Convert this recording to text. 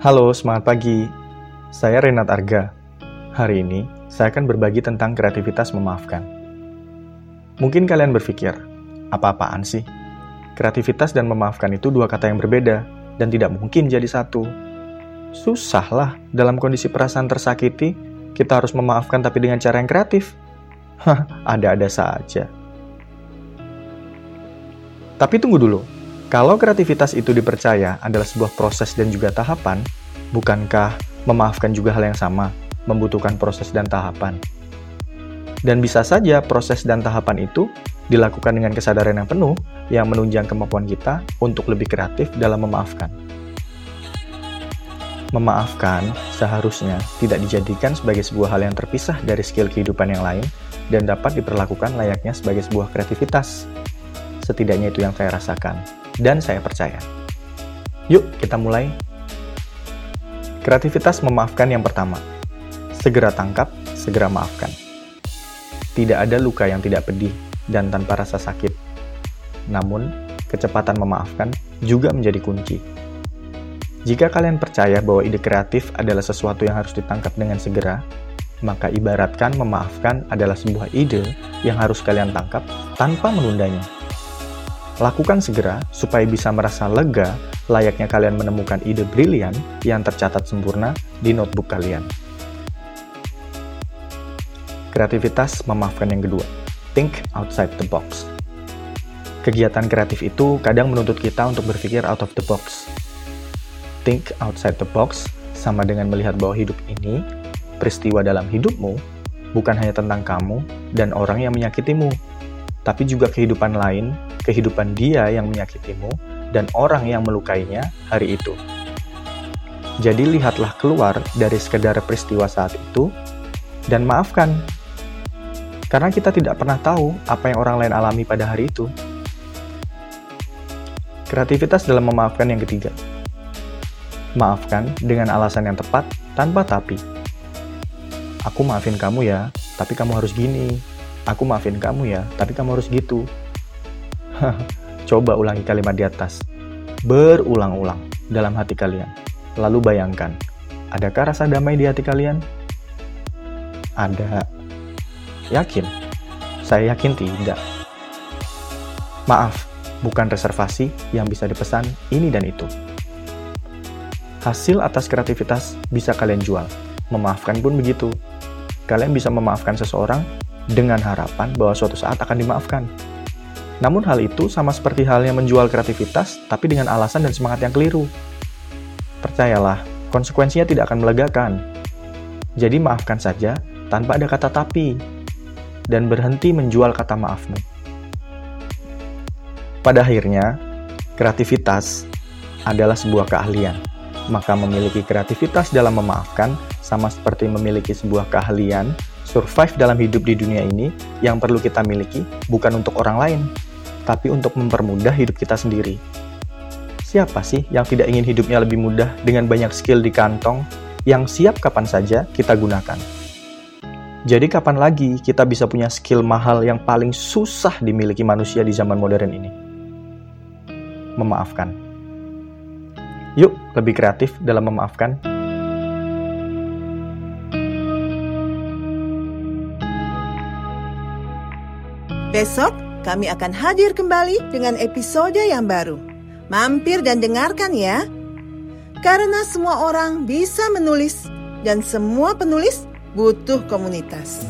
Halo, semangat pagi. Saya Renat Arga. Hari ini, saya akan berbagi tentang kreativitas memaafkan. Mungkin kalian berpikir, apa-apaan sih? Kreativitas dan memaafkan itu dua kata yang berbeda, dan tidak mungkin jadi satu. Susahlah dalam kondisi perasaan tersakiti, kita harus memaafkan tapi dengan cara yang kreatif. Hah, ada-ada saja. Tapi tunggu dulu, kalau kreativitas itu dipercaya adalah sebuah proses dan juga tahapan, bukankah memaafkan juga hal yang sama, membutuhkan proses dan tahapan? Dan bisa saja proses dan tahapan itu dilakukan dengan kesadaran yang penuh yang menunjang kemampuan kita untuk lebih kreatif dalam memaafkan. Memaafkan seharusnya tidak dijadikan sebagai sebuah hal yang terpisah dari skill kehidupan yang lain dan dapat diperlakukan layaknya sebagai sebuah kreativitas Setidaknya itu yang saya rasakan. Dan saya percaya. Yuk, kita mulai. Kreativitas memaafkan yang pertama. Segera tangkap, segera maafkan. Tidak ada luka yang tidak pedih dan tanpa rasa sakit. Namun, kecepatan memaafkan juga menjadi kunci. Jika kalian percaya bahwa ide kreatif adalah sesuatu yang harus ditangkap dengan segera, maka ibaratkan memaafkan adalah sebuah ide yang harus kalian tangkap tanpa menundanya. Lakukan segera supaya bisa merasa lega layaknya kalian menemukan ide brilian yang tercatat sempurna di notebook kalian. Kreativitas memaafkan yang kedua. Think outside the box. Kegiatan kreatif itu kadang menuntut kita untuk berpikir out of the box. Think outside the box sama dengan melihat bahwa hidup ini, peristiwa dalam hidupmu, bukan hanya tentang kamu dan orang yang menyakitimu, tapi juga kehidupan lain kehidupan dia yang menyakitimu dan orang yang melukainya hari itu. Jadi lihatlah keluar dari sekedar peristiwa saat itu dan maafkan. Karena kita tidak pernah tahu apa yang orang lain alami pada hari itu. Kreativitas dalam memaafkan yang ketiga. Maafkan dengan alasan yang tepat tanpa tapi. Aku maafin kamu ya, tapi kamu harus gini. Aku maafin kamu ya, tapi kamu harus gitu. Coba ulangi kalimat di atas. Berulang-ulang dalam hati kalian. Lalu bayangkan, adakah rasa damai di hati kalian? Ada. Yakin? Saya yakin tidak. Maaf, bukan reservasi yang bisa dipesan ini dan itu. Hasil atas kreativitas bisa kalian jual. Memaafkan pun begitu. Kalian bisa memaafkan seseorang dengan harapan bahwa suatu saat akan dimaafkan. Namun hal itu sama seperti halnya menjual kreativitas, tapi dengan alasan dan semangat yang keliru. Percayalah, konsekuensinya tidak akan melegakan. Jadi maafkan saja tanpa ada kata tapi, dan berhenti menjual kata maafmu. Pada akhirnya, kreativitas adalah sebuah keahlian. Maka memiliki kreativitas dalam memaafkan sama seperti memiliki sebuah keahlian survive dalam hidup di dunia ini yang perlu kita miliki bukan untuk orang lain, tapi untuk mempermudah hidup kita sendiri. Siapa sih yang tidak ingin hidupnya lebih mudah dengan banyak skill di kantong yang siap kapan saja kita gunakan? Jadi kapan lagi kita bisa punya skill mahal yang paling susah dimiliki manusia di zaman modern ini? Memaafkan. Yuk, lebih kreatif dalam memaafkan. Besok kami akan hadir kembali dengan episode yang baru. Mampir dan dengarkan ya. Karena semua orang bisa menulis dan semua penulis butuh komunitas.